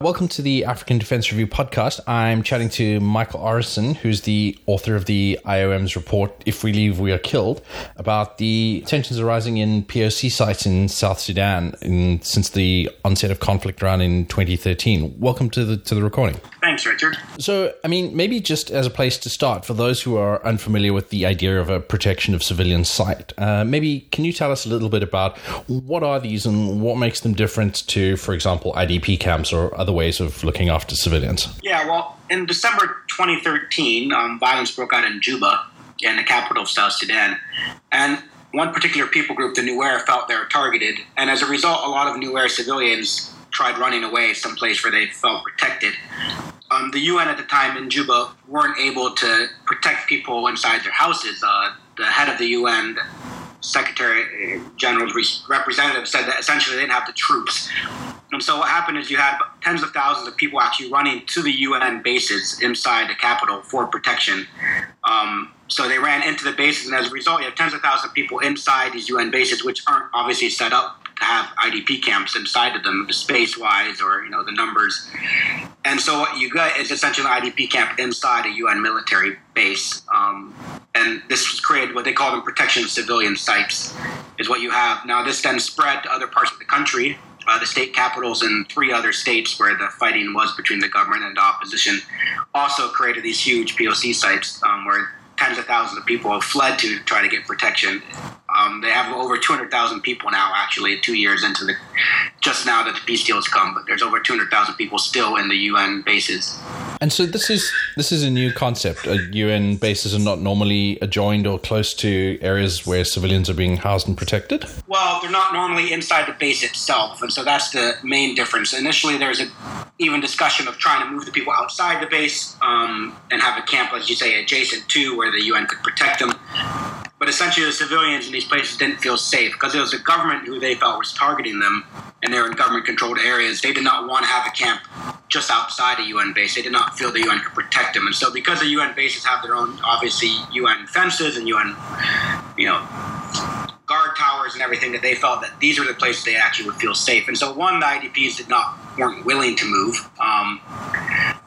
Welcome to the African Defense Review podcast. I'm chatting to Michael Arensen, who's the author of the IOM's report, If We Leave, We Are Killed, about the tensions arising in POC sites in South Sudan in, since the onset of conflict around in 2013. Welcome to the, to the recording. Thanks, Richard. So, I mean, maybe just as a place to start, for those who are unfamiliar with the idea of a protection of civilian site, uh, maybe can you tell us a little bit about what are these and what makes them different to, for example, IDP camps or other ways of looking after civilians? Yeah, well, in December 2013, um, violence broke out in Juba, in the capital of South Sudan. And one particular people group, the Nuer, felt they were targeted. And as a result, a lot of Nuer civilians tried running away someplace where they felt protected. Um, the UN at the time in Juba weren't able to protect people inside their houses. Uh, the head of the UN, Secretary General's representative, said that essentially they didn't have the troops and so what happened is you had tens of thousands of people actually running to the UN bases inside the capital for protection. Um, so they ran into the bases, and as a result, you have tens of thousands of people inside these UN bases, which aren't obviously set up to have IDP camps inside of them, space-wise or you know the numbers. And so what you get is essentially an IDP camp inside a UN military base. Um, and this was created what they call them protection of civilian sites is what you have now this then spread to other parts of the country uh, the state capitals in three other states where the fighting was between the government and the opposition also created these huge POC sites um, where tens of thousands of people have fled to try to get protection. Um, they have over 200,000 people now, actually, two years into the just now that the peace deal has come, but there's over 200,000 people still in the UN bases. And so this is this is a new concept. Uh, UN bases are not normally adjoined or close to areas where civilians are being housed and protected. Well, they're not normally inside the base itself, and so that's the main difference. Initially, there's a even discussion of trying to move the people outside the base um, and have a camp, as you say, adjacent to where the UN could protect them. But essentially, the civilians in these places didn't feel safe because it was the government who they felt was targeting them, and they were in government-controlled areas. They did not want to have a camp just outside a UN base. They did not feel the UN could protect them, and so because the UN bases have their own, obviously, UN fences and UN, you know, guard towers and everything, that they felt that these were the places they actually would feel safe. And so, one, the IDPs did not weren't willing to move. Um,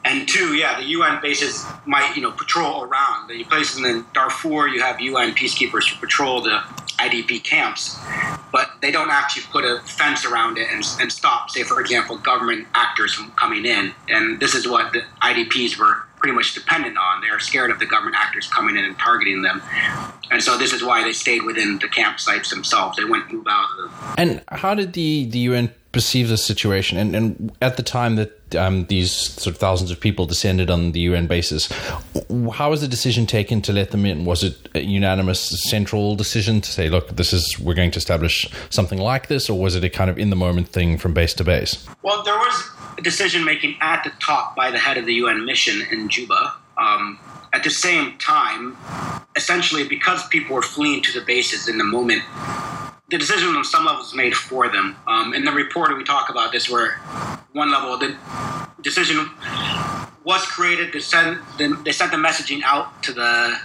and two, yeah, the UN bases might, you know, patrol around. The places in Darfur, you have UN peacekeepers who patrol the IDP camps, but they don't actually put a fence around it and, and stop, say, for example, government actors from coming in. And this is what the IDPs were pretty much dependent on. They're scared of the government actors coming in and targeting them. And so this is why they stayed within the campsites themselves. They wouldn't move out of them. And how did the, the UN perceive the situation? And, and at the time that um, these sort of thousands of people descended on the UN basis, how was the decision taken to let them in? Was it a unanimous central decision to say, look, this is we're going to establish something like this, or was it a kind of in the moment thing from base to base? Well, there was a decision making at the top by the head of the UN mission in Juba. Um, at the same time, essentially, because people were fleeing to the bases in the moment, the decision on some levels made for them. Um, in the report, we talk about this, where one level the decision was created. They sent they sent the messaging out to the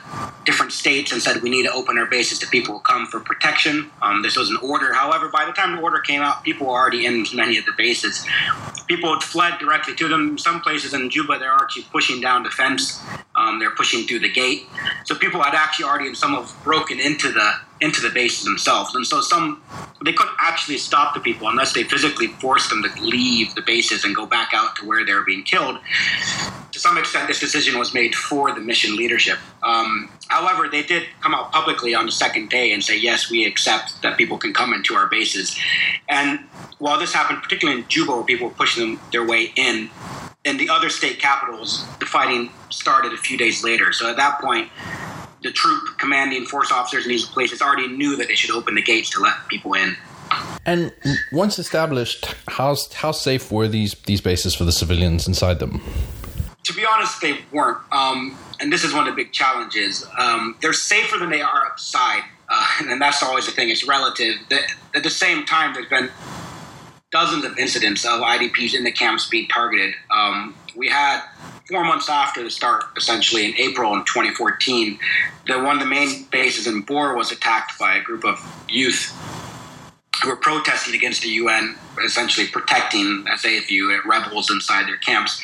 different states and said we need to open our bases to people who come for protection. Um, this was an order. However, by the time the order came out, people were already in many of the bases. People had fled directly to them. Some places in Juba, they're actually pushing down the fence. Um, they're pushing through the gate. So people had actually already, in some of, broken into the into the bases themselves. And so some they couldn't actually stop the people unless they physically forced them to leave the bases and go back out to where they were being killed. To some extent, this decision was made for the mission leadership. Um, however, they did come out publicly on the second day and say, yes, we accept that people can come into our bases. And while this happened, particularly in Juba, where people were pushing them, their way in, in the other state capitals, the fighting started a few days later. So at that point, the troop commanding force officers in these places already knew that they should open the gates to let people in. And once established, how how safe were these these bases for the civilians inside them? To be honest, they weren't. Um, and this is one of the big challenges. Um, they're safer than they are outside, uh, and that's always the thing. It's relative. At the same time, there's been dozens of incidents of IDPs in the camps being targeted. Um, we had four months after the start, essentially in April in 2014, the one of the main bases in Bor was attacked by a group of youth who were protesting against the UN, essentially protecting, as they view it, rebels inside their camps.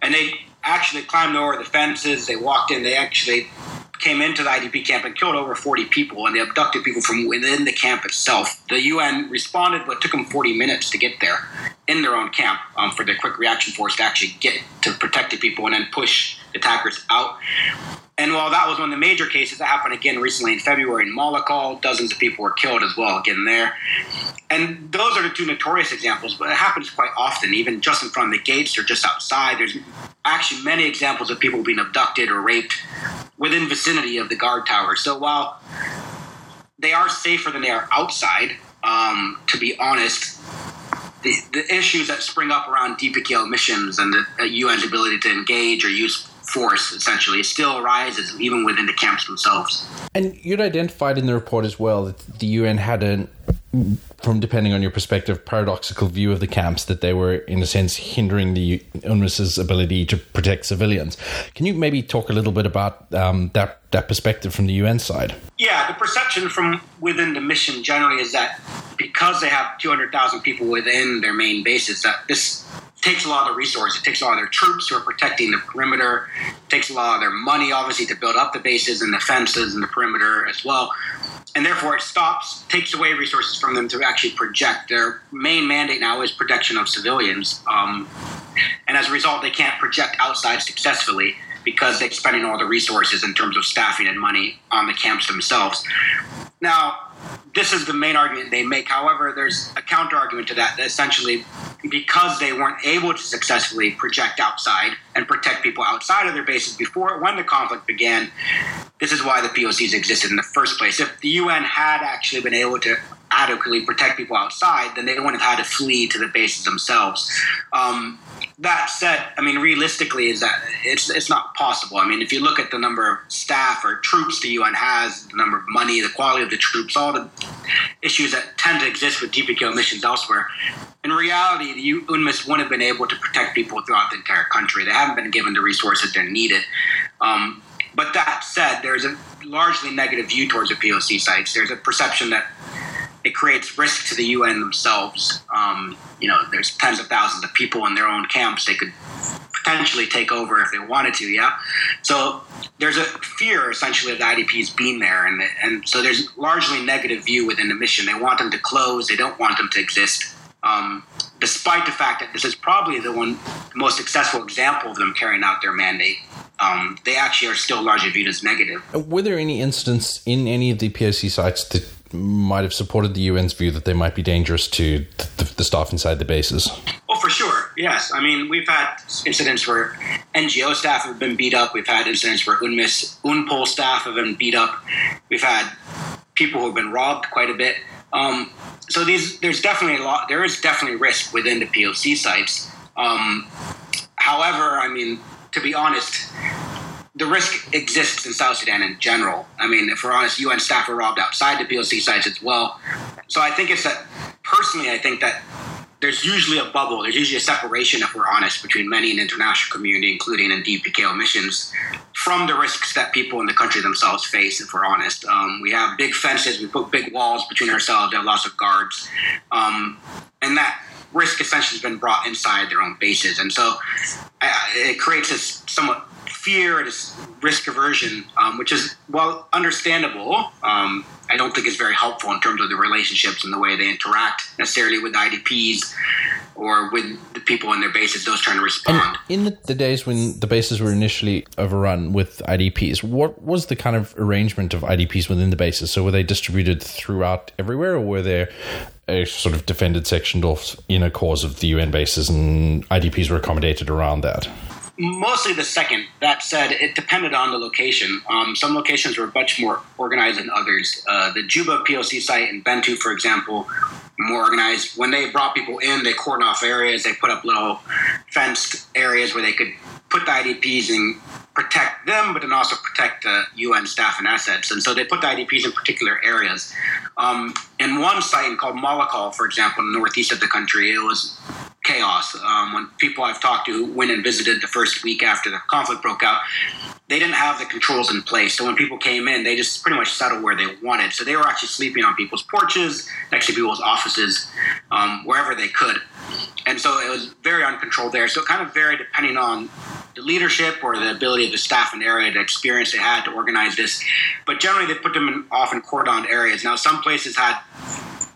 And they actually climbed over the fences. They walked in. They actually came into the IDP camp and killed over 40 people, and they abducted people from within the camp itself. The UN responded, but took them 40 minutes to get there in their own camp um, for the quick reaction force to actually get to protect the people and then push attackers out. And while that was one of the major cases, that happened again recently in February in Malakal. Dozens of people were killed as well, again there. And those are the two notorious examples, but it happens quite often, even just in front of the gates or just outside. There's actually many examples of people being abducted or raped within vicinity of the guard tower. So while they are safer than they are outside, um, to be honest, the, the issues that spring up around DPKO missions and the uh, UN's ability to engage or use force essentially still arises even within the camps themselves. And you'd identified in the report as well that the UN had an from depending on your perspective, paradoxical view of the camps that they were, in a sense, hindering the UNMISS's ability to protect civilians. Can you maybe talk a little bit about um, that that perspective from the UN side? Yeah, the perception from within the mission generally is that because they have 200,000 people within their main bases, that this takes a lot of resources. It takes a lot of their troops who are protecting the perimeter. It takes a lot of their money, obviously, to build up the bases and the fences and the perimeter as well and therefore it stops, takes away resources from them to actually project. Their main mandate now is protection of civilians, um, and as a result, they can't project outside successfully because they're spending all the resources in terms of staffing and money on the camps themselves. Now, this is the main argument they make. However, there's a counter argument to that, that essentially because they weren't able to successfully project outside and protect people outside of their bases before when the conflict began, this is why the POCs existed in the first place. If the UN had actually been able to adequately protect people outside, then they wouldn't have had to flee to the bases themselves. Um, that said, I mean, realistically, is that it's it's not possible. I mean, if you look at the number of staff or troops the UN has, the number of money, the quality of the troops, all the issues that tend to exist with DPKO missions elsewhere, in reality, the UNMISS wouldn't have been able to protect people throughout the entire country. They haven't been given the resources they're needed. Um, but that said, there's a largely negative view towards the POC sites. There's a perception that it creates risk to the UN themselves. Um, you know, there's tens of thousands of people in their own camps they could potentially take over if they wanted to. Yeah, so there's a fear essentially of the IDPs being there, and and so there's largely negative view within the mission. They want them to close. They don't want them to exist. Um, despite the fact that this is probably the one most successful example of them carrying out their mandate. Um, they actually are still largely viewed as negative. Were there any incidents in any of the POC sites that might have supported the UN's view that they might be dangerous to the, the staff inside the bases? Oh, for sure. Yes. I mean, we've had incidents where NGO staff have been beat up. We've had incidents where UNMISS, UNPOL staff have been beat up. We've had people who have been robbed quite a bit. Um, so these, there's definitely a lot. There is definitely risk within the POC sites. Um, however, I mean, to be honest, the risk exists in South Sudan in general. I mean, if we're honest, UN staff are robbed outside the POC sites as well. So I think it's that, personally, I think that there's usually a bubble, there's usually a separation, if we're honest, between many in the international community, including in DPKO missions, from the risks that people in the country themselves face, if we're honest. Um, we have big fences, we put big walls between ourselves, there are lots of guards. Um, and that risk essentially has been brought inside their own bases. And so uh, it creates this somewhat fear, this risk aversion, um, which is well understandable. Um, I don't think it's very helpful in terms of the relationships and the way they interact necessarily with IDPs or with the people in their bases, those trying to respond. And in the, days when the bases were initially overrun with IDPs, what was the kind of arrangement of IDPs within the bases? So were they distributed throughout everywhere, or were there a sort of defended sectioned off inner cores of the UN bases, and IDPs were accommodated around that? Mostly the second. That said, it depended on the location. Um, some locations were much more organized than others. Uh, the Juba POC site in Bentiu, for example, more organized. When they brought people in, they cordoned off areas. They put up little fenced areas where they could put the IDPs and protect them, but then also protect the UN staff and assets. And so they put the IDPs in particular areas. Um, in one site called Malakal, for example, in the northeast of the country, it was chaos. Um, when people I've talked to who went and visited the first week after the conflict broke out, they didn't have the controls in place. So when people came in, they just pretty much settled where they wanted. So they were actually sleeping on people's porches, to people's offices, um, wherever they could. And so it was very uncontrolled there. So it kind of varied depending on the leadership or the ability of the staff in the area, the experience they had to organize this. But generally, they put them in often cordoned areas. Now, some places had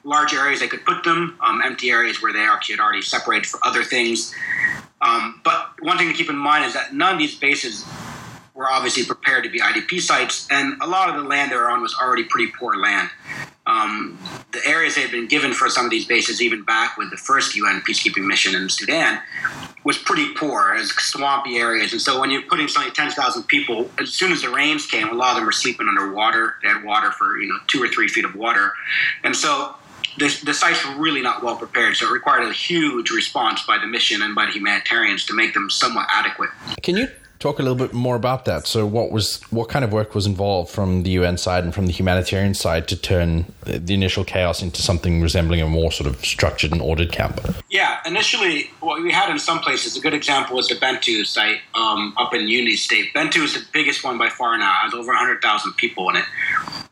large areas they could put them, um, empty areas where they actually had already separated for other things. Um, but one thing to keep in mind is that none of these bases were obviously prepared to be IDP sites, and a lot of the land they were on was already pretty poor land. Um, the areas they had been given for some of these bases, even back with the first UN peacekeeping mission in Sudan, was pretty poor, as swampy areas. And so when you're putting something 10,000 people, as soon as the rains came, a lot of them were sleeping underwater. They had water for, you know, two or three feet of water. And so the, the sites were really not well prepared, so it required a huge response by the mission and by the humanitarians to make them somewhat adequate. Can you talk a little bit more about that. So, what was what kind of work was involved from the UN side and from the humanitarian side to turn the initial chaos into something resembling a more sort of structured and ordered camp? Yeah, initially, what we had in some places, a good example was the Bentiu site um, up in Unity State. Bentiu is the biggest one by far now; it has over 100,000 people in it,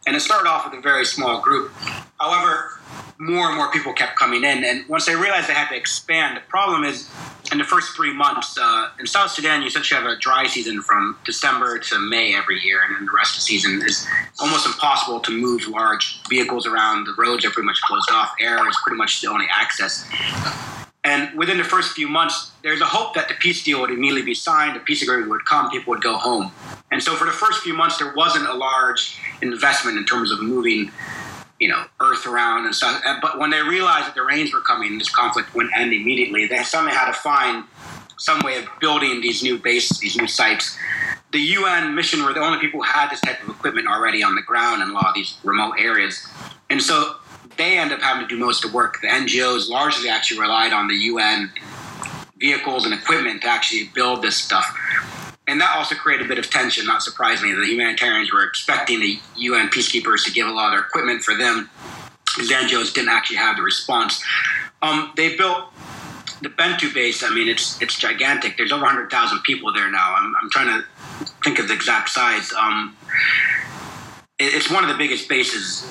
and it started off with a very small group. However, more and more people kept coming in. And once they realized they had to expand, the problem is in the first three months uh, in South Sudan, you essentially have a dry season from December to May every year, and then the rest of the season is almost impossible to move large vehicles around. The roads are pretty much closed off. Air is pretty much the only access. And within the first few months, there's a hope that the peace deal would immediately be signed, the peace agreement would come, people would go home. And so for the first few months, there wasn't a large investment in terms of moving you know, earth around and stuff. But when they realized that the rains were coming, this conflict wouldn't end immediately. They suddenly had to find some way of building these new bases, these new sites. The UN mission were the only people who had this type of equipment already on the ground in a lot of these remote areas. And so they end up having to do most of the work. The NGOs largely actually relied on the UN vehicles and equipment to actually build this stuff and that also created a bit of tension, not surprisingly. The humanitarians were expecting the UN peacekeepers to give a lot of their equipment for them. The NGOs didn't actually have the response. Um, they built the Bentiu base. I mean, it's it's gigantic. There's over 100,000 people there now. I'm, I'm trying to think of the exact size. Um, it, it's one of the biggest bases,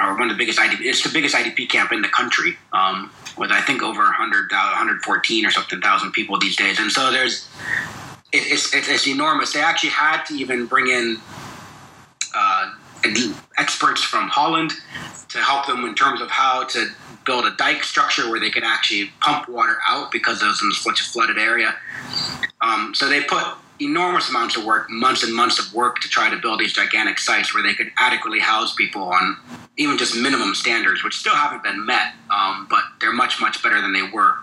or one of the biggest IDP. It's the biggest IDP camp in the country. Um, with I think over 100, 114 or something thousand people these days. And so there's it's, it's, enormous. They actually had to even bring in uh, experts from Holland to help them in terms of how to build a dike structure where they could actually pump water out because it was in such a flooded area. Um, so they put enormous amounts of work, months and months of work to try to build these gigantic sites where they could adequately house people on even just minimum standards, which still haven't been met, um, but they're much, much better than they were.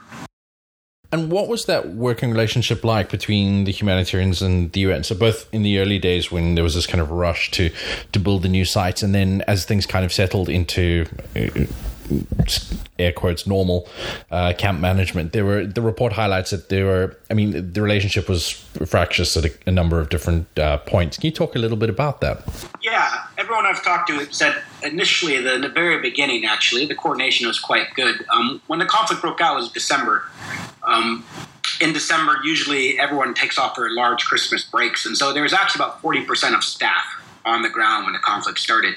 And what was that working relationship like between the humanitarians and the UN? So both in the early days when there was this kind of rush to to build the new sites, and then as things kind of settled into uh, air quotes normal uh, camp management. There were the report highlights that there were. I mean, the relationship was fractious at a, a number of different uh, points. Can you talk a little bit about that? Yeah, everyone I've talked to said initially, the, in the very beginning, actually, the coordination was quite good. Um, when the conflict broke out was December. Um, in December, usually everyone takes off for large Christmas breaks, and so there was actually about forty percent of staff on the ground when the conflict started,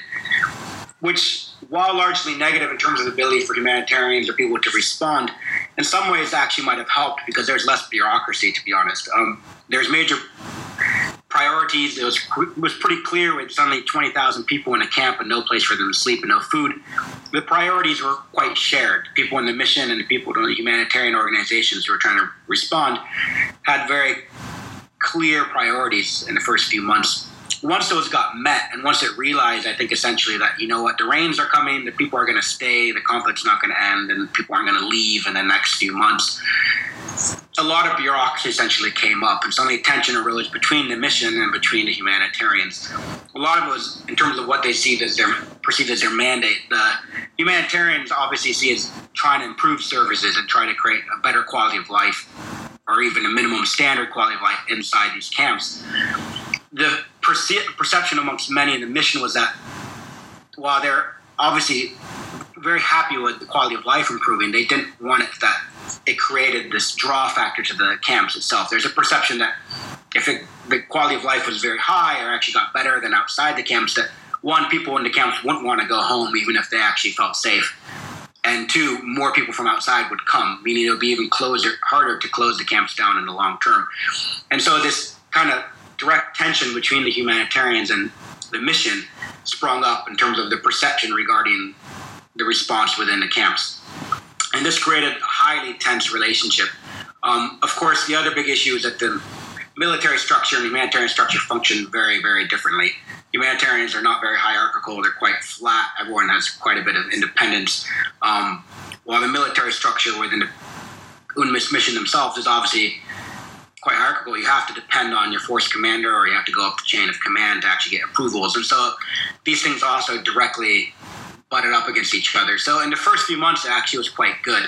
which while largely negative in terms of the ability for humanitarians or people to respond, in some ways actually might have helped because there's less bureaucracy, to be honest. Um, there's major priorities. It was, was pretty clear with suddenly 20,000 people in a camp and no place for them to sleep and no food. The priorities were quite shared. People in the mission and the people in the humanitarian organizations who were trying to respond had very clear priorities in the first few months once those got met and once it realized, I think essentially that, you know what, the rains are coming, the people are going to stay, the conflict's not going to end, and people aren't going to leave in the next few months, a lot of bureaucracy essentially came up, and suddenly tension arose between the mission and between the humanitarians. A lot of it was in terms of what they see as their perceived as their mandate. The humanitarians obviously see as trying to improve services and try to create a better quality of life, or even a minimum standard quality of life inside these camps the perce- perception amongst many in the mission was that while they're obviously very happy with the quality of life improving, they didn't want it that it created this draw factor to the camps itself. There's a perception that if it, the quality of life was very high or actually got better than outside the camps, that one, people in the camps wouldn't want to go home even if they actually felt safe. And two, more people from outside would come, meaning it would be even closer, harder to close the camps down in the long term. And so this kind of direct tension between the humanitarians and the mission sprung up in terms of the perception regarding the response within the camps. And this created a highly tense relationship. Um, of course, the other big issue is that the military structure and humanitarian structure function very, very differently. Humanitarians are not very hierarchical, they're quite flat. Everyone has quite a bit of independence. Um, while the military structure within the UNMISS mission themselves is obviously quite hierarchical. You have to depend on your force commander or you have to go up the chain of command to actually get approvals. And so these things also directly butted up against each other. So in the first few months, it actually was quite good.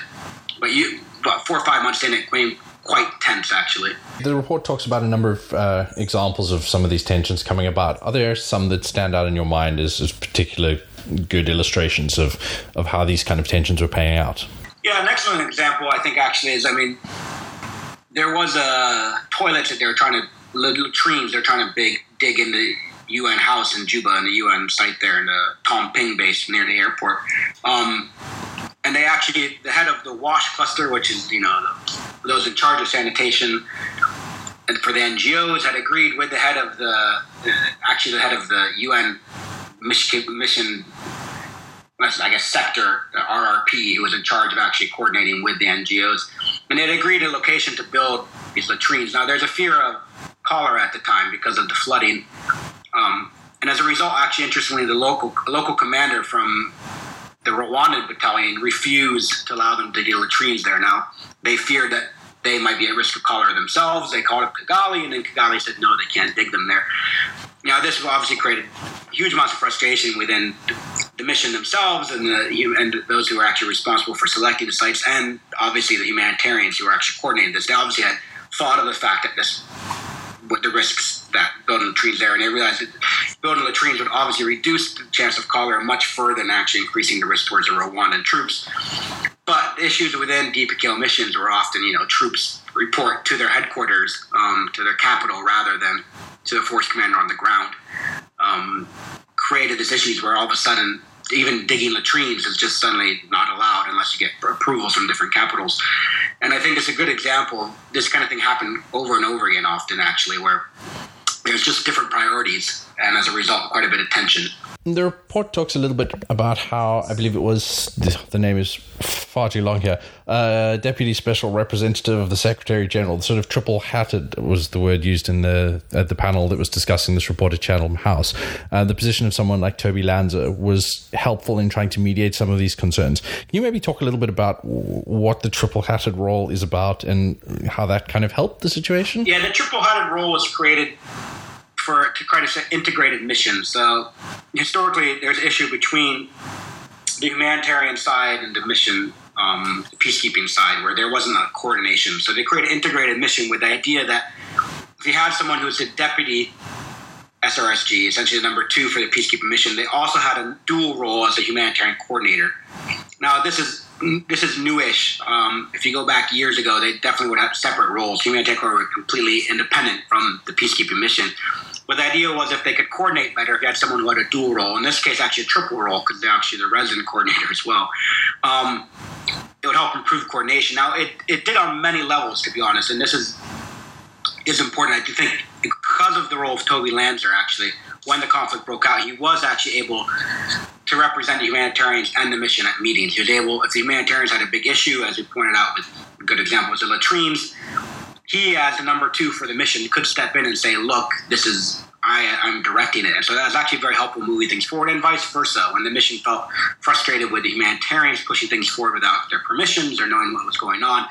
But you, about four or five months in, it became quite tense, actually. The report talks about a number of uh, examples of some of these tensions coming about. Are there some that stand out in your mind as, as particular good illustrations of, of how these kind of tensions were paying out? Yeah, an excellent example, I think, actually, is I mean, there was a toilet that they were trying to latrines they're trying to big, dig in the UN house in Juba in the UN site there in the Tongping base near the airport. Um, and they actually the head of the WASH cluster, which is you know the, those in charge of sanitation and for the NGOs, had agreed with the head of the, the actually the head of the UN mission I guess, sector, the RRP, who was in charge of actually coordinating with the NGOs. And they agreed a location to build these latrines. Now, there's a fear of cholera at the time because of the flooding. Um, and as a result, actually, interestingly, the local local commander from the Rwandan battalion refused to allow them to dig latrines there. Now, they feared that they might be at risk of cholera themselves. They called up Kigali, and then Kigali said, no, they can't dig them there. Now, this obviously created huge amounts of frustration within the mission themselves and the and those who were actually responsible for selecting the sites, and obviously the humanitarians who were actually coordinating this. They obviously had thought of the fact that this, with the risks that building latrines there, and they realized that building latrines would obviously reduce the chance of cholera much further than actually increasing the risk towards the Rwandan troops. But issues within DPKO missions were often, you know, troops report to their headquarters, um, to their capital, rather than to the force commander on the ground. Um, created these issues where all of a sudden even digging latrines is just suddenly not allowed unless you get approvals from different capitals. And I think it's a good example. This kind of thing happened over and over again, often actually, where there's just different priorities, and as a result, quite a bit of tension. The report talks a little bit about how I believe it was the, name is far too long here. Uh, Deputy Special Representative of the Secretary General, the sort of triple hatted was the word used in the at the panel that was discussing this report at Chatham House. Uh, the position of someone like Toby Lanzer was helpful in trying to mediate some of these concerns. Can you maybe talk a little bit about what the triple hatted role is about and how that kind of helped the situation? Yeah, the triple hatted role was created for to create an integrated mission. So historically, there's an issue between the humanitarian side and the mission, um, the peacekeeping side, where there wasn't a coordination. So they created an integrated mission with the idea that if you had someone who's a deputy SRSG, essentially the number two for the peacekeeping mission, they also had a dual role as a humanitarian coordinator. Now, this is this is newish. Um, if you go back years ago, they definitely would have separate roles. Humanitarian coordinator were completely independent from the peacekeeping mission. But the idea was if they could coordinate better, if you had someone who had a dual role, in this case, actually a triple role, because they're actually the resident coordinator as well, um, it would help improve coordination. Now, it, it did on many levels, to be honest, and this is is important. I do think because of the role of Toby Lanzer, actually, when the conflict broke out, he was actually able to represent the humanitarians and the mission at meetings. He was able, if the humanitarians had a big issue, as we pointed out with good examples, the latrines, he, as the number two for the mission, could step in and say, "Look, this is I, I'm directing it." And so that was actually very helpful moving things forward, and vice versa. When the mission felt frustrated with the humanitarians pushing things forward without their permissions or knowing what was going on,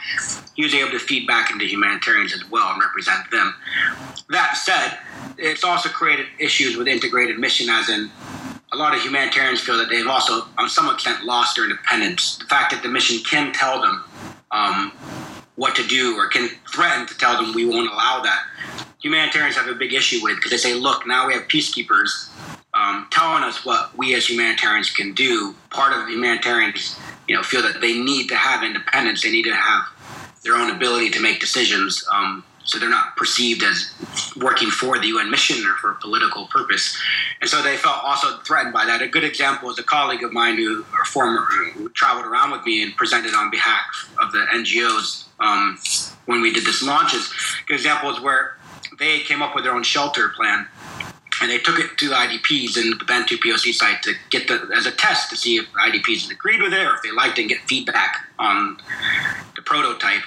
he was able to feed back into humanitarians as well and represent them. That said, it's also created issues with integrated mission, as in a lot of humanitarians feel that they've also, on some extent, lost their independence. The fact that the mission can tell them. Um, what to do or can threaten to tell them we won't allow that. Humanitarians have a big issue with because they say, look, now we have peacekeepers um, telling us what we as humanitarians can do. Part of humanitarians, you know, feel that they need to have independence. They need to have their own ability to make decisions. Um, so they're not perceived as working for the UN mission or for a political purpose. And so they felt also threatened by that. A good example is a colleague of mine who, or former, who traveled around with me and presented on behalf of the NGOs um, when we did this launches. Good example is where they came up with their own shelter plan and they took it to the IDPs in the Bentiu POC site to get the as a test to see if IDPs agreed with it or if they liked it and get feedback on the prototype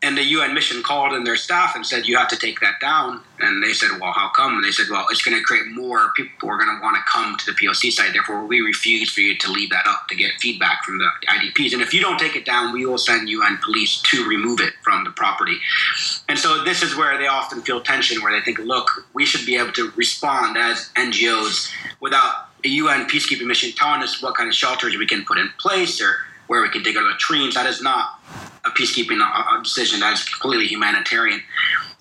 and the UN mission called in their staff and said, "You have to take that down." And they said, "Well, how come?" And they said, "Well, it's going to create more people are going to want to come to the POC site. Therefore, we refuse for you to leave that up to get feedback from the IDPs. And if you don't take it down, we will send UN police to remove it from the property." And so this is where they often feel tension, where they think, "Look, we should be able to respond as NGOs without a UN peacekeeping mission telling us what kind of shelters we can put in place or where we can dig our latrines. That is not a peacekeeping uh, uh, decision. That is completely humanitarian.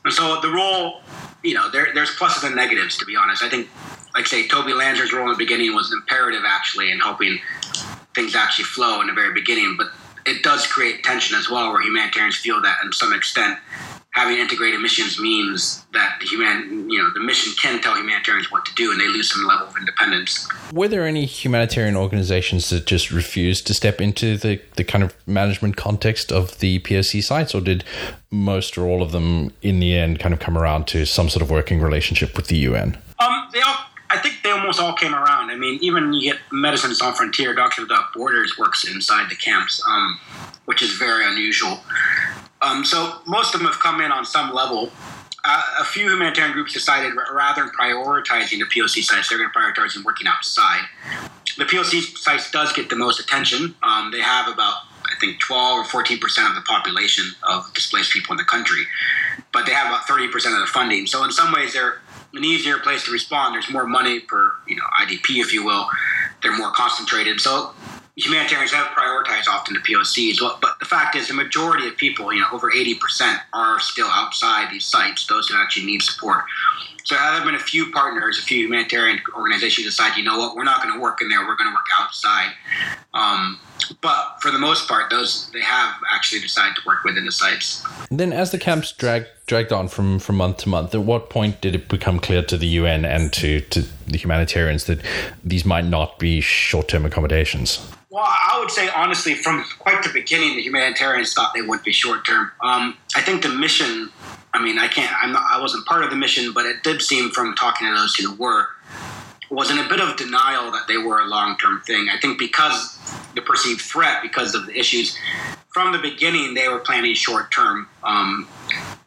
And so the role, you know, there, there's pluses and negatives, to be honest. I think, like say, Toby Lanzer's role in the beginning was imperative, actually, in helping things actually flow in the very beginning. But it does create tension as well, where humanitarians feel that, in some extent, having integrated missions means that the human, you know, the mission can tell humanitarians what to do, and they lose some level of independence. Were there any humanitarian organizations that just refused to step into the, the kind of management context of the POC sites, or did most or all of them, in the end, kind of come around to some sort of working relationship with the UN? Um, they all. I think they almost all came around. I mean, even you get Medicine Sans Frontier, Doctors Without Borders works inside the camps, um, which is very unusual. Um, so most of them have come in on some level. Uh, a few humanitarian groups decided rather than prioritizing the POC sites, they're going to prioritize them working outside. The POC sites does get the most attention. Um, they have about, I think, 12 or 14 percent of the population of displaced people in the country, but they have about 30 percent of the funding. So in some ways, they're an easier place to respond. There's more money per, you know, IDP, if you will. They're more concentrated. So humanitarians have prioritized often the POCs, but the fact is, the majority of people, you know, over 80%, are still outside these sites, those who actually need support. So there have been a few partners, a few humanitarian organizations decide, you know what, we're not going to work in there, we're going to work outside. Um, but for the most part, those they have actually decided to work within the sites. Then, as the camps dragged dragged on from, from month to month, at what point did it become clear to the UN and to, to the humanitarians that these might not be short term accommodations? Well, I would say honestly, from quite the beginning, the humanitarians thought they would be short term. Um, I think the mission. I mean, I can't. I'm not, I wasn't part of the mission, but it did seem from talking to those who were was in a bit of denial that they were a long term thing. I think because the perceived threat, because of the issues from the beginning, they were planning short term. Um,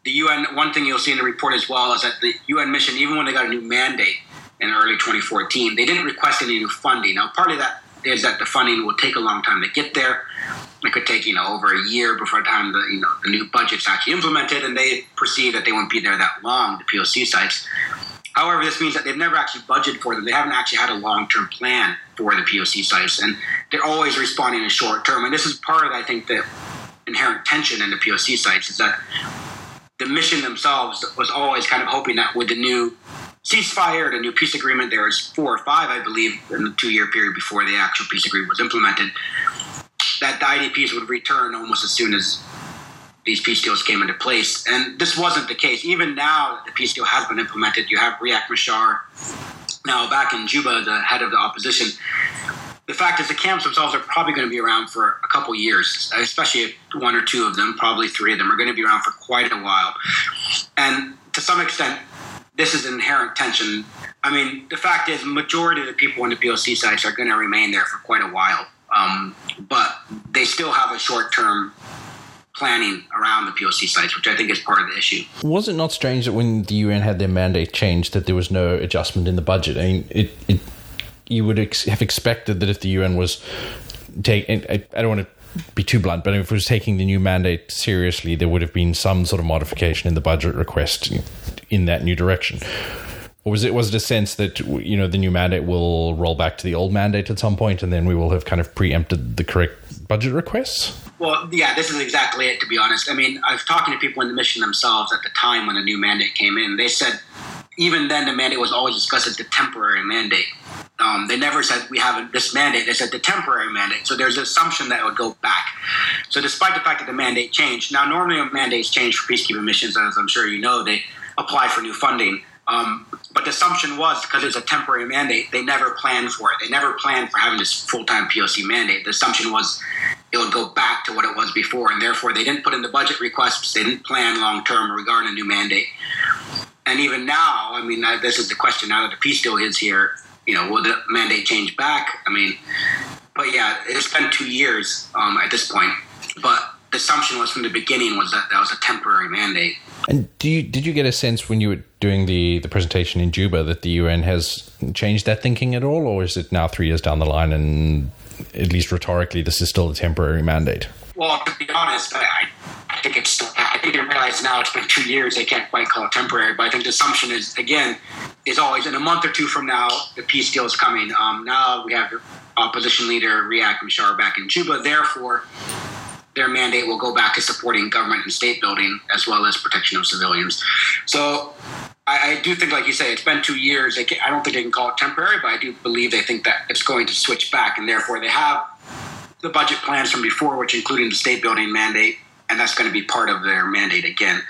the UN. One thing you'll see in the report as well is that the UN mission, even when they got a new mandate in early 2014, they didn't request any new funding. Now, part of that is that the funding will take a long time to get there. It could take you know over a year before the time the you know the new budget's actually implemented, and they perceive that they won't be there that long. The POC sites. However, this means that they've never actually budgeted for them. They haven't actually had a long term plan for the POC sites, and they're always responding in short term. And this is part of, I think, the inherent tension in the POC sites is that the mission themselves was always kind of hoping that with the new ceasefire, the new peace agreement. There was four or five, I believe, in the two year period before the actual peace agreement was implemented. That the IDPs would return almost as soon as these peace deals came into place. And this wasn't the case. Even now that the peace deal has been implemented, you have Riek Machar now back in Juba, the head of the opposition. The fact is, the camps themselves are probably going to be around for a couple years, especially one or two of them, probably three of them, are going to be around for quite a while. And to some extent, this is an inherent tension. I mean, the fact is, majority of the people on the POC sites are going to remain there for quite a while, um, but they still have a short term planning around the POC sites, which I think is part of the issue. Was it not strange that when the UN had their mandate changed, that there was no adjustment in the budget? I mean, it, it you would ex- have expected that if the UN was taking, I, I don't want to be too blunt, but if it was taking the new mandate seriously, there would have been some sort of modification in the budget request in that new direction. Or was it was it a sense that you know the new mandate will roll back to the old mandate at some point, and then we will have kind of preempted the correct budget requests? Well, yeah, this is exactly it. To be honest, I mean, I was talking to people in the mission themselves at the time when the new mandate came in. They said even then the mandate was always discussed as the temporary mandate. Um, they never said we have this mandate. They said the temporary mandate. So there's an assumption that it would go back. So despite the fact that the mandate changed, now normally when mandates change for peacekeeping missions, as I'm sure you know, they apply for new funding. Um, but the assumption was because it's a temporary mandate, they never planned for it. They never planned for having this full time POC mandate. The assumption was it would go back to what it was before, and therefore they didn't put in the budget requests. They didn't plan long term regarding a new mandate. And even now, I mean, this is the question now that the peace deal is here you know, will the mandate change back? I mean, but yeah, it's been two years um, at this point. But the assumption was from the beginning was that that was a temporary mandate. And do you did you get a sense when you were doing the, the presentation in Juba that the UN has changed that thinking at all, or is it now three years down the line and at least rhetorically this is still a temporary mandate? Well, to be honest, I, I think it's I think they realize now it's been two years they can't quite call it temporary. But I think the assumption is again is always in a month or two from now the peace deal is coming. Um, now we have opposition leader Riek Machar back in Juba. Therefore, their mandate will go back to supporting government and state building as well as protection of civilians. So I, I do think, like you say, it's been two years. Can, I don't think they can call it temporary, but I do believe they think that it's going to switch back, and therefore they have the budget plans from before, which including the state building mandate, and that's going to be part of their mandate again.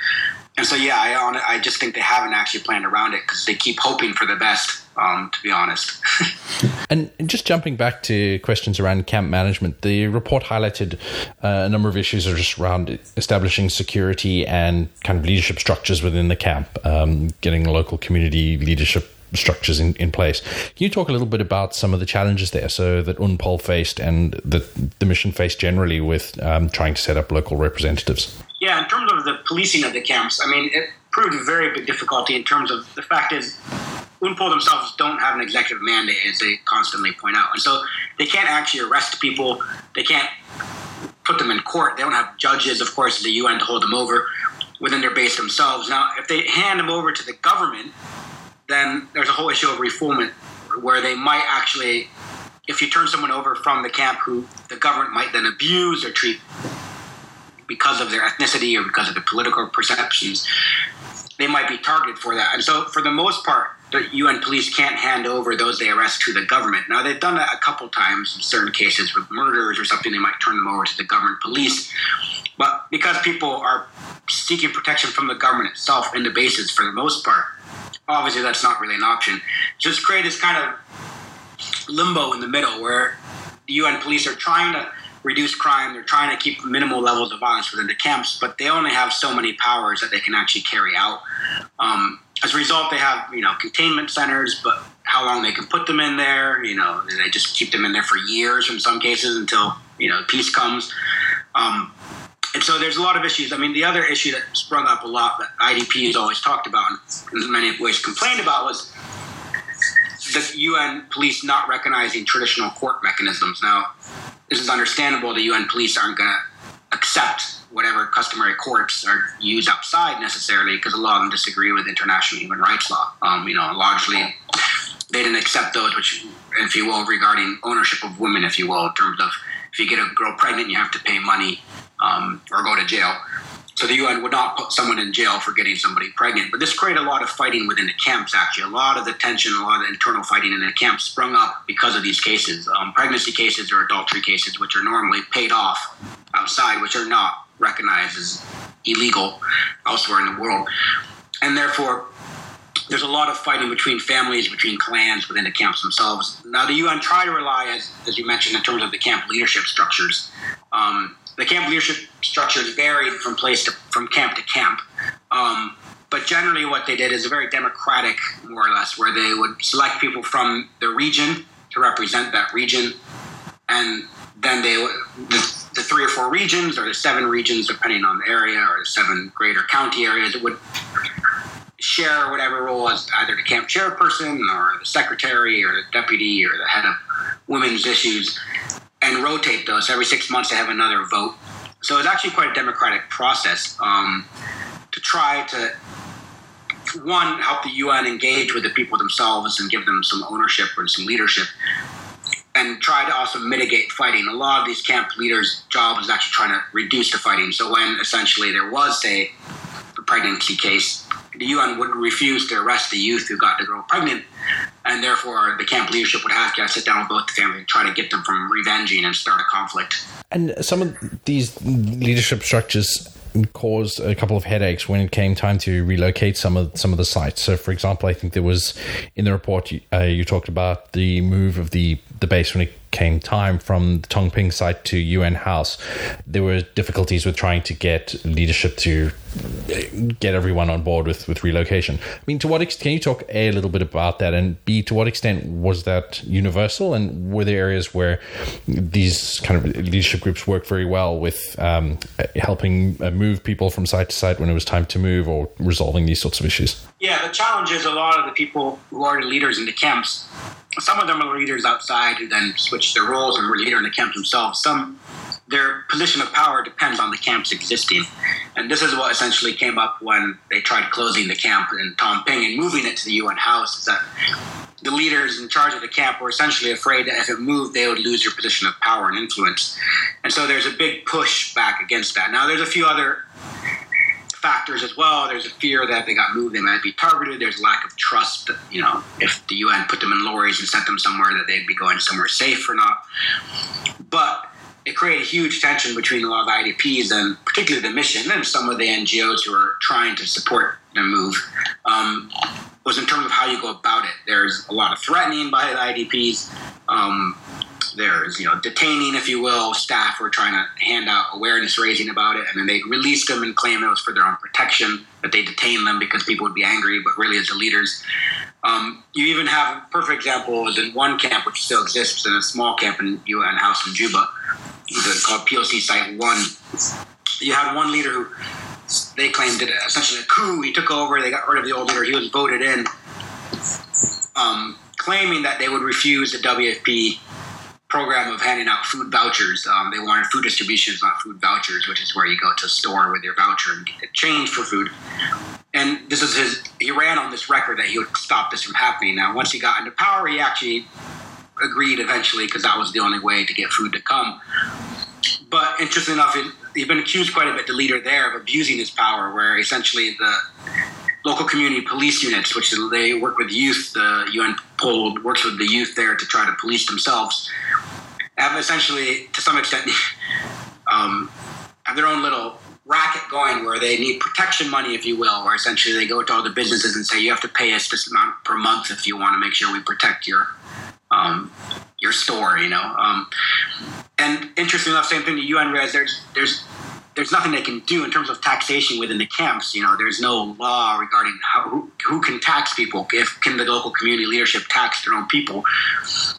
And so, yeah, I, I just think they haven't actually planned around it because they keep hoping for the best, um, to be honest. and just jumping back to questions around camp management, the report highlighted uh, a number of issues just around establishing security and kind of leadership structures within the camp, um, getting local community leadership structures in, in place. Can you talk a little bit about some of the challenges there, so that UNPOL faced and that the mission faced generally with um, trying to set up local representatives? Yeah, in terms of the policing of the camps, I mean, it proved a very big difficulty in terms of the fact is UNPOL themselves don't have an executive mandate, as they constantly point out. And so they can't actually arrest people. They can't put them in court. They don't have judges, of course, in the UN to hold them over within their base themselves. Now, if they hand them over to the government, then there's a whole issue of refoulement where they might actually, if you turn someone over from the camp who the government might then abuse or treat because of their ethnicity or because of the political perceptions, they might be targeted for that. And so, for the most part, the UN police can't hand over those they arrest to the government. Now, they've done that a couple times in certain cases with murders or something, they might turn them over to the government police. But because people are seeking protection from the government itself in the bases for the most part, obviously that's not really an option. Just create this kind of limbo in the middle where the UN police are trying to reduce crime, they're trying to keep minimal levels of violence within the camps, but they only have so many powers that they can actually carry out. Um, as a result, they have you know containment centers, but how long they can put them in there, you know, they just keep them in there for years in some cases until you know peace comes. Um, and so there's a lot of issues. I mean, the other issue that sprung up a lot that IDP has always talked about and in many ways complained about was the UN police not recognizing traditional court mechanisms. Now, this is understandable. The UN police aren't going to accept whatever customary courts are used outside necessarily because a lot of them disagree with international human rights law. Um, you know, largely they didn't accept those, which, if you will, regarding ownership of women, if you will, in terms of if you get a girl pregnant, you have to pay money um, or go to jail. So the UN would not put someone in jail for getting somebody pregnant. But this created a lot of fighting within the camps, actually. A lot of the tension, a lot of internal fighting in the camps sprung up because of these cases um, pregnancy cases or adultery cases, which are normally paid off outside, which are not recognized as illegal elsewhere in the world. And therefore, there's a lot of fighting between families, between clans within the camps themselves. Now, the UN try to rely, as, as you mentioned, in terms of the camp leadership structures. Um, the camp leadership structures varied from place to from camp to camp. Um, but generally, what they did is a very democratic, more or less, where they would select people from the region to represent that region, and then they would, the, the three or four regions, or the seven regions, depending on the area, or the seven greater county areas, would share whatever role as either the camp chairperson or the secretary or the deputy or the head of women's issues and rotate those every six months to have another vote. So it's actually quite a democratic process um, to try to one help the UN engage with the people themselves and give them some ownership and some leadership, and try to also mitigate fighting. A lot of these camp leaders' job is actually trying to reduce the fighting. So when essentially there was a pregnancy case, the UN would refuse to arrest the youth who got the girl pregnant and therefore the camp leadership would have to sit down with both the families and try to get them from revenging and start a conflict. And some of these leadership structures caused a couple of headaches when it came time to relocate some of some of the sites. So, for example, I think there was in the report uh, you talked about the move of the the base when it came time from the Tongping site to UN House. There were difficulties with trying to get leadership to get everyone on board with, with relocation. I mean, to what extent can you talk a, a little bit about that, and b to what extent was that universal, and were there areas where these kind of leadership groups work very well with um, helping uh, move people from site to site when it was time to move, or resolving these sorts of issues? Yeah, the challenge is a lot of the people who are the leaders in the camps. Some of them are leaders outside who then switch their roles and were leader in the camp themselves. Some their position of power depends on the camps existing. And this is what essentially came up when they tried closing the camp in Tongping and moving it to the UN house, is that the leaders in charge of the camp were essentially afraid that if it moved, they would lose their position of power and influence. And so there's a big push back against that. Now, there's a few other factors as well. There's a fear that if they got moved, they might be targeted. There's lack of trust that, you know, if the UN put them in lorries and sent them somewhere, that they'd be going somewhere safe or not. But it created huge tension between a lot of IDPs and particularly the mission and some of the NGOs who are trying to support the move. Um, was in terms of how you go about it. There's a lot of threatening by the IDPs. Um, there's you know detaining, if you will, staff who are trying to hand out awareness raising about it, and then they release them and claim it was for their own protection. That they detain them because people would be angry, but really as the leaders. Um, you even have a perfect example is in one camp which still exists in a small camp in UN House in Juba, called POC Site One. You had one leader who they claimed did essentially a coup. He took over. They got rid of the old leader. He was voted in, um, claiming that they would refuse the WFP program of handing out food vouchers. Um, they wanted food distributions, not food vouchers, which is where you go to a store with your voucher and get change for food. And this is his. He ran on this record that he would stop this from happening. Now, once he got into power, he actually agreed eventually because that was the only way to get food to come. But interesting enough, he's been accused quite a bit, the leader there, of abusing his power, where essentially the local community police units, which they work with youth, the UN works with the youth there to try to police themselves, have essentially, to some extent, um, have their own little racket going where they need protection money, if you will, where essentially they go to all the businesses and say, you have to pay us this amount per month if you want to make sure we protect your um, your store, you know. Um, and interesting enough, same thing the UN realized There's there's there's nothing they can do in terms of taxation within the camps. You know, there's no law regarding how, who, who can tax people. If can the local community leadership tax their own people?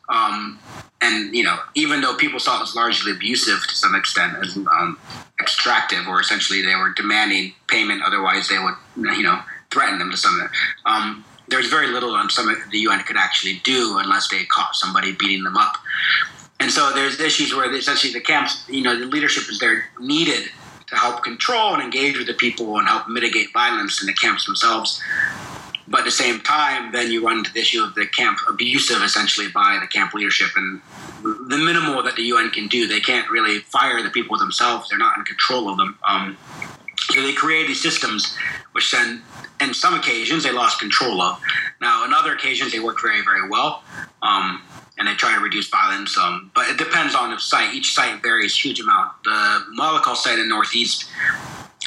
Um, and you know, even though people saw it as largely abusive to some extent, as um, extractive, or essentially they were demanding payment, otherwise they would, you know, threaten them to some. Um, there's very little on some the UN could actually do unless they caught somebody beating them up. And so there's issues where essentially the camps, you know, the leadership is there needed to help control and engage with the people and help mitigate violence in the camps themselves. But at the same time, then you run into the issue of the camp abusive essentially by the camp leadership and the minimal that the UN can do. They can't really fire the people themselves. They're not in control of them. Um, so they create these systems which then in some occasions they lost control of. Now, in other occasions, they work very, very well, um, and they try to reduce violence. Um, but it depends on the site. Each site varies huge amount. The Malakal site in Northeast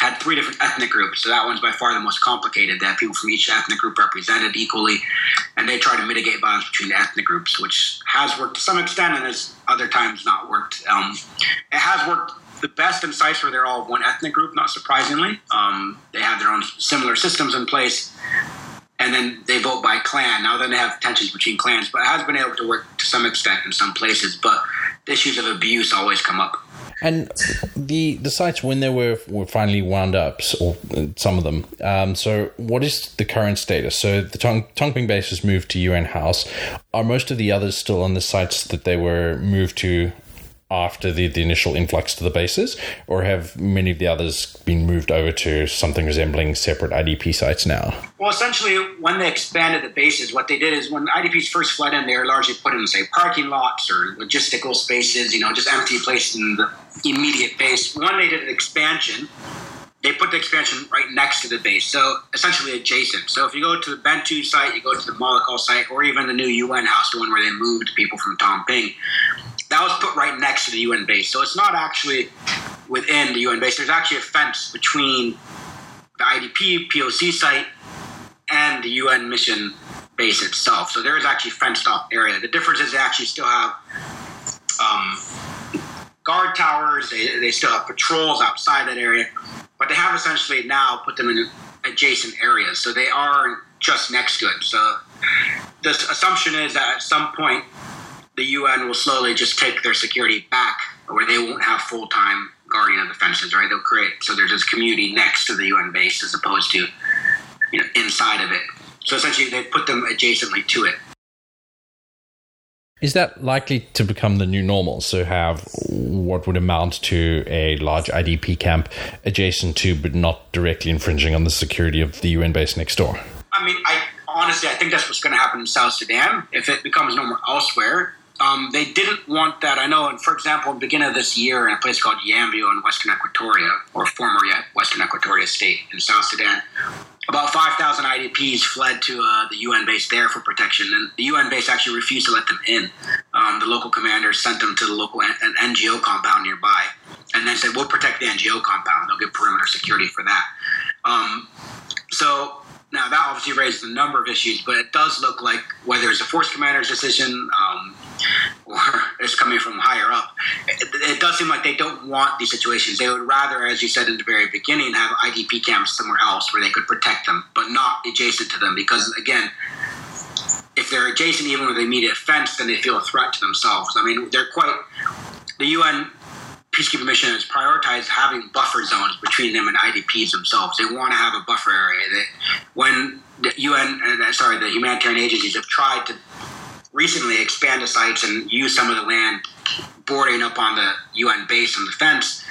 had three different ethnic groups, so that one's by far the most complicated. Have people from each ethnic group represented equally, and they try to mitigate violence between the ethnic groups, which has worked to some extent, and has other times not worked. Um, it has worked the best in sites where they're all one ethnic group, not surprisingly. Um, they have their own similar systems in place, and then they vote by clan. Now, then they have tensions between clans, but it has been able to work to some extent in some places. But issues of abuse always come up. And the the sites when they were were finally wound up, or some of them. Um, so, what is the current status? So, the Tong, Tongping base has moved to UN House. Are most of the others still on the sites that they were moved to after the, the initial influx to the bases, or have many of the others been moved over to something resembling separate IDP sites now? Well, essentially, when they expanded the bases, what they did is when IDPs first fled in, they were largely put in, say, parking lots or logistical spaces, you know, just empty places in the immediate base. When they did an expansion, they put the expansion right next to the base, so essentially adjacent. So if you go to the Bentiu site, you go to the Malakal site, or even the new UN house, the one where they moved people from Tongping, that was put right next to the UN base. So it's not actually within the UN base. There's actually a fence between the IDP POC site and the UN mission base itself. So there is actually fenced off area. The difference is they actually still have um, guard towers. They, they still have patrols outside that area, but they have essentially now put them in adjacent areas. So they are just next to it. So the assumption is that at some point the UN will slowly just take their security back, where they won't have full time guardian of the fences. Right? They'll create so there's this community next to the UN base as opposed to you know inside of it. So essentially, they put them adjacently to it. Is that likely to become the new normal? So have what would amount to a large IDP camp adjacent to, but not directly infringing on the security of the UN base next door? I mean, I honestly, I think that's what's going to happen in South Sudan if it becomes normal elsewhere. Um, they didn't want that. I know, and for example, in the beginning of this year, in a place called Yambio in Western Equatoria, or former Yet Western Equatoria State in South Sudan, about 5,000 IDPs fled to uh, the UN base there for protection, and the UN base actually refused to let them in. Um, the local commander sent them to the local an NGO compound nearby, and then said, "We'll protect the NGO compound. They'll give perimeter security for that." Um, so now that obviously raises a number of issues, but it does look like whether it's a force commander's decision um, or it's coming from higher up, it, it, does seem like they don't want these situations. They would rather, as you said in the very beginning, have IDP camps somewhere else where they could protect them, but not adjacent to them, because again. If they're adjacent, even with the immediate fence, then they feel a threat to themselves. I mean, they're quite. The UN peacekeeping mission has prioritized having buffer zones between them and IDPs themselves. They want to have a buffer area. That when the UN, uh, sorry, the humanitarian agencies have tried to recently expand the sites and use some of the land bordering up on the UN base and the fence.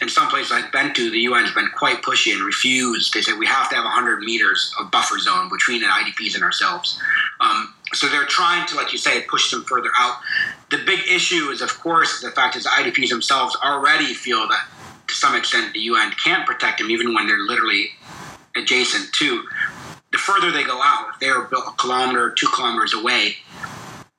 In some places like Bentiu, the UN has been quite pushy and refused. They say we have to have 100 meters of buffer zone between the IDPs and ourselves. Um, so they're trying to, like you say, push them further out. The big issue is, of course, the fact is the IDPs themselves already feel that to some extent the UN can't protect them, even when they're literally adjacent to. The further they go out, if they're a kilometer, two kilometers away,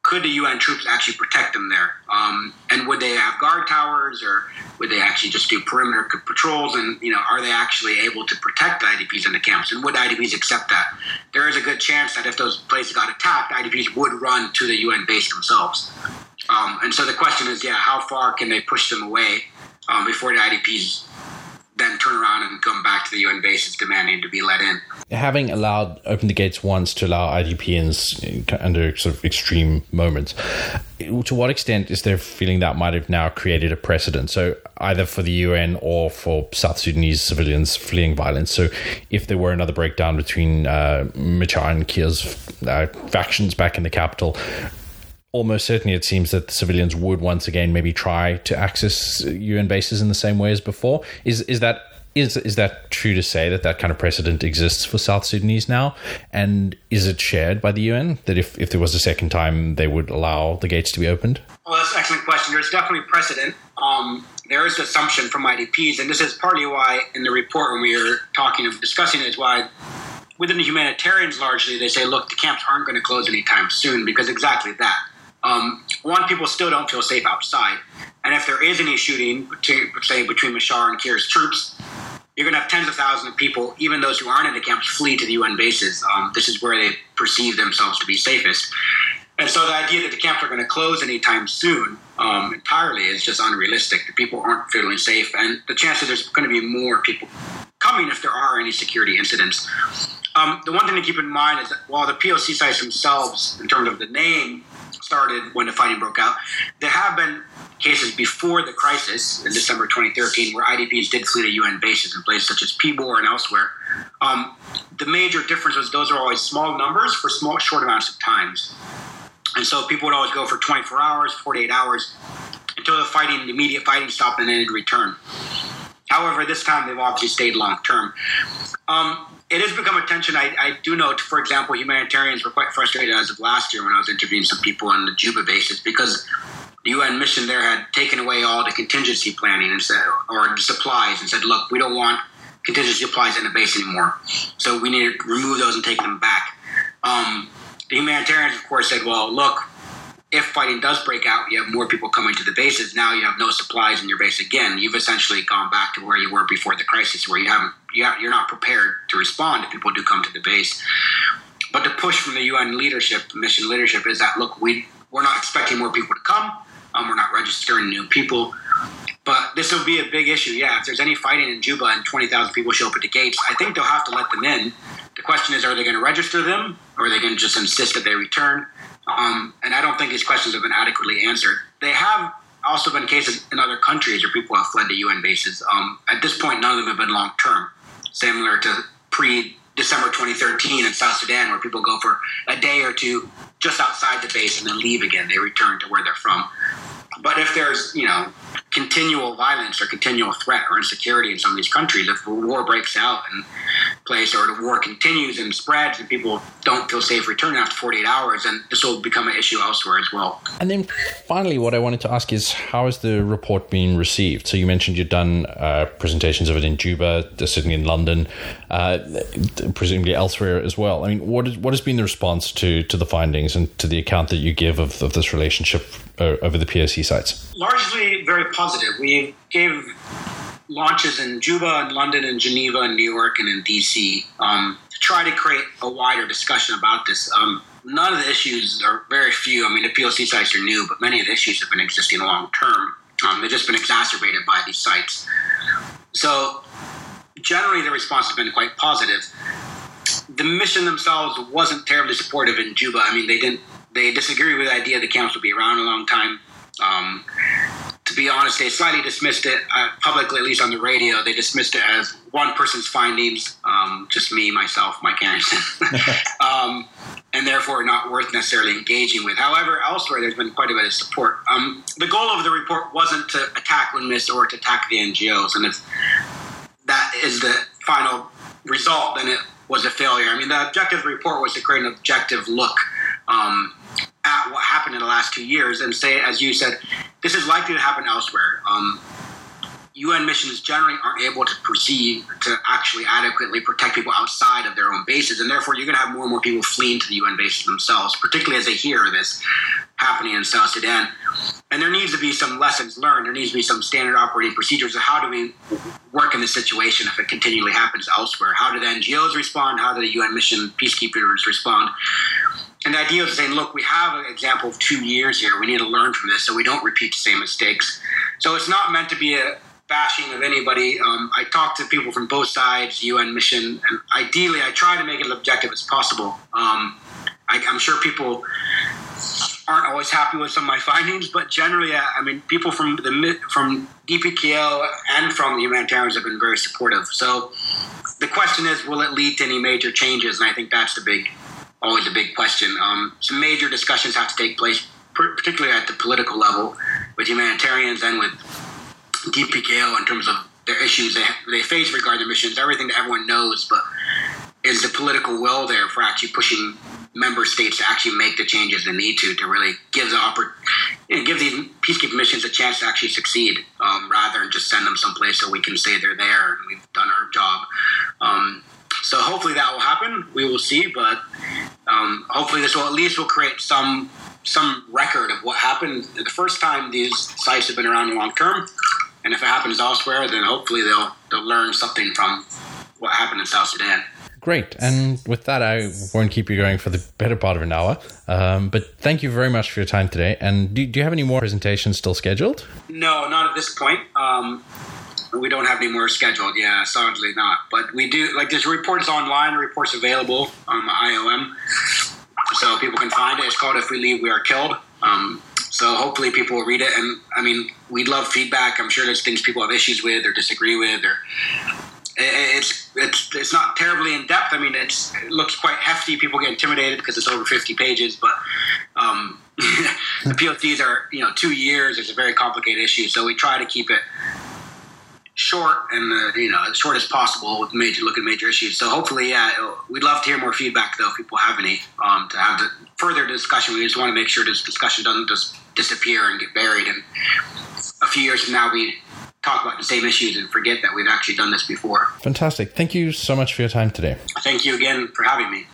could the UN troops actually protect them there? Um, and would they have guard towers, or would they actually just do perimeter patrols? And you know, are they actually able to protect the IDPs in the camps? And would IDPs accept that? There is a good chance that if those places got attacked, IDPs would run to the UN base themselves. Um, and so the question is, yeah, how far can they push them away um, before the IDPs then turn around and come back to the UN bases demanding to be let in. Having allowed open the gates once to allow IDPs under sort of extreme moments, to what extent is there feeling that might have now created a precedent? So either for the UN or for South Sudanese civilians fleeing violence. So if there were another breakdown between uh, Machar and Kiir's uh, factions back in the capital, almost certainly it seems that the civilians would once again maybe try to access UN bases in the same way as before. Is is that is is that true to say that that kind of precedent exists for South Sudanese now? And is it shared by the UN that if, if there was a second time, they would allow the gates to be opened? Well, that's an excellent question. There's definitely precedent. Um, there is assumption from IDPs, and this is partly why in the report when we were talking of discussing it is why within the humanitarians largely they say, look, the camps aren't going to close anytime soon because exactly that um, one, people still don't feel safe outside. And if there is any shooting, say, between Machar and Kiir's troops, you're going to have tens of thousands of people, even those who aren't in the camps, flee to the UN bases. Um, this is where they perceive themselves to be safest. And so the idea that the camps are going to close anytime soon um, entirely is just unrealistic. The people aren't feeling safe, and the chances there's going to be more people coming if there are any security incidents. Um, the one thing to keep in mind is that while the POC sites themselves, in terms of the name, started when the fighting broke out. There have been cases before the crisis in December 2013 where IDPs did flee to UN bases in places such as Pibor and elsewhere. Um, the major difference was those are always small numbers for small, short amounts of times. And so people would always go for 24 hours, 48 hours until the fighting, the immediate fighting stopped and then it'd return. However, this time they've obviously stayed long term. Um, it has become a tension. I, I, do note, for example, humanitarians were quite frustrated as of last year when I was interviewing some people on the Juba basis because the UN mission there had taken away all the contingency planning and said, or supplies and said, look, we don't want contingency supplies in the base anymore. So we need to remove those and take them back. Um, the humanitarians, of course, said, well, look, if fighting does break out, you have more people coming to the bases. Now you have no supplies in your base again. You've essentially gone back to where you were before the crisis, where you haven't, you have, you're not prepared to respond if people do come to the base. But the push from the UN leadership, mission leadership, is that look, we we're not expecting more people to come. Um, we're not registering new people. But this will be a big issue. Yeah, if there's any fighting in Juba and 20,000 people show up at the gates, I think they'll have to let them in. The question is, are they going to register them, or are they going to just insist that they return? Um, and I don't think these questions have been adequately answered. They have also been cases in other countries where people have fled to UN bases. Um, at this point, none of them have been long term, similar to pre December 2013 in South Sudan, where people go for a day or two just outside the base and then leave again. They return to where they're from. But if there's, you know, continual violence or continual threat or insecurity in some of these countries, if war breaks out in place or the war continues and spreads and people don't feel safe returning after 48 hours, and this will become an issue elsewhere as well. And then finally, what I wanted to ask is how has the report been received? So you mentioned you've done uh, presentations of it in Juba, sitting in London, uh, presumably elsewhere as well. I mean, what, is, what has been the response to, to the findings and to the account that you give of, of this relationship uh, over the POC sites? Largely very positive. We gave launches in Juba and London and Geneva and New York and in DC um, to try to create a wider discussion about this. Um, none of the issues are very few. I mean, the POC sites are new, but many of the issues have been existing long term. Um, they've just been exacerbated by these sites. So, generally, the response has been quite positive. The mission themselves wasn't terribly supportive in Juba. I mean, they didn't they disagree with the idea the camps will be around a long time. Um, to be honest, they slightly dismissed it uh, publicly, at least on the radio. They dismissed it as one person's findings, um, just me, myself, Mike Arensen, um, and therefore not worth necessarily engaging with. However, elsewhere there's been quite a bit of support. Um, the goal of the report wasn't to attack UNMISS or to attack the NGOs, and if that is the final result, then it was a failure. I mean, the objective report was to create an objective look um, at what happened in the last two years and say, as you said, this is likely to happen elsewhere. Um, UN missions generally aren't able to proceed to actually adequately protect people outside of their own bases, and therefore you're going to have more and more people fleeing to the UN bases themselves, particularly as they hear this happening in South Sudan. And there needs to be some lessons learned. There needs to be some standard operating procedures of how do we work in this situation if it continually happens elsewhere. How do the NGOs respond? How do the UN mission peacekeepers respond? And the idea of saying, look, we have an example of two years here. We need to learn from this so we don't repeat the same mistakes. So it's not meant to be a bashing of anybody. Um, I talk to people from both sides, UN mission, and ideally I try to make it as objective as possible. Um, I, I'm sure people aren't always happy with some of my findings, but generally, I mean, people from the from DPKO and from the humanitarians have been very supportive. So the question is, will it lead to any major changes? And I think that's the big always a big question. Um, some major discussions have to take place, particularly at the political level, with humanitarians and with DPKO in terms of their issues they, they face regarding the missions, everything that everyone knows, but is the political will there for actually pushing member states to actually make the changes they need to to really give the oppor- you know, give these peacekeeping missions a chance to actually succeed um, rather than just send them someplace so we can say they're there and we've done our job. Um, so hopefully that will happen. We will see, but um, hopefully this will at least will create some some record of what happened the first time these sites have been around long term. And if it happens elsewhere, then hopefully they'll they'll learn something from what happened in South Sudan. Great. And with that, I won't keep you going for the better part of an hour. Um, but thank you very much for your time today. And do, do you have any more presentations still scheduled? No, not at this point. Um, we don't have any more scheduled. Yeah, sadly not. But we do like this report is online. Report's available on the IOM, so people can find it. It's called "If We Leave, We Are Killed." Um, so hopefully people will read it. And I mean, we'd love feedback. I'm sure there's things people have issues with or disagree with, or it's it's it's not terribly in depth. I mean, it's it looks quite hefty. People get intimidated because it's over 50 pages, but. Um, the POCs are, you know, two years. It's a very complicated issue, so we try to keep it short and uh, you know as short as possible with major look at major issues. So hopefully, yeah, we'd love to hear more feedback though if people have any um, to have the further discussion. We just want to make sure this discussion doesn't just disappear and get buried, and a few years from now we talk about the same issues and forget that we've actually done this before. Fantastic. Thank you so much for your time today. Thank you again for having me.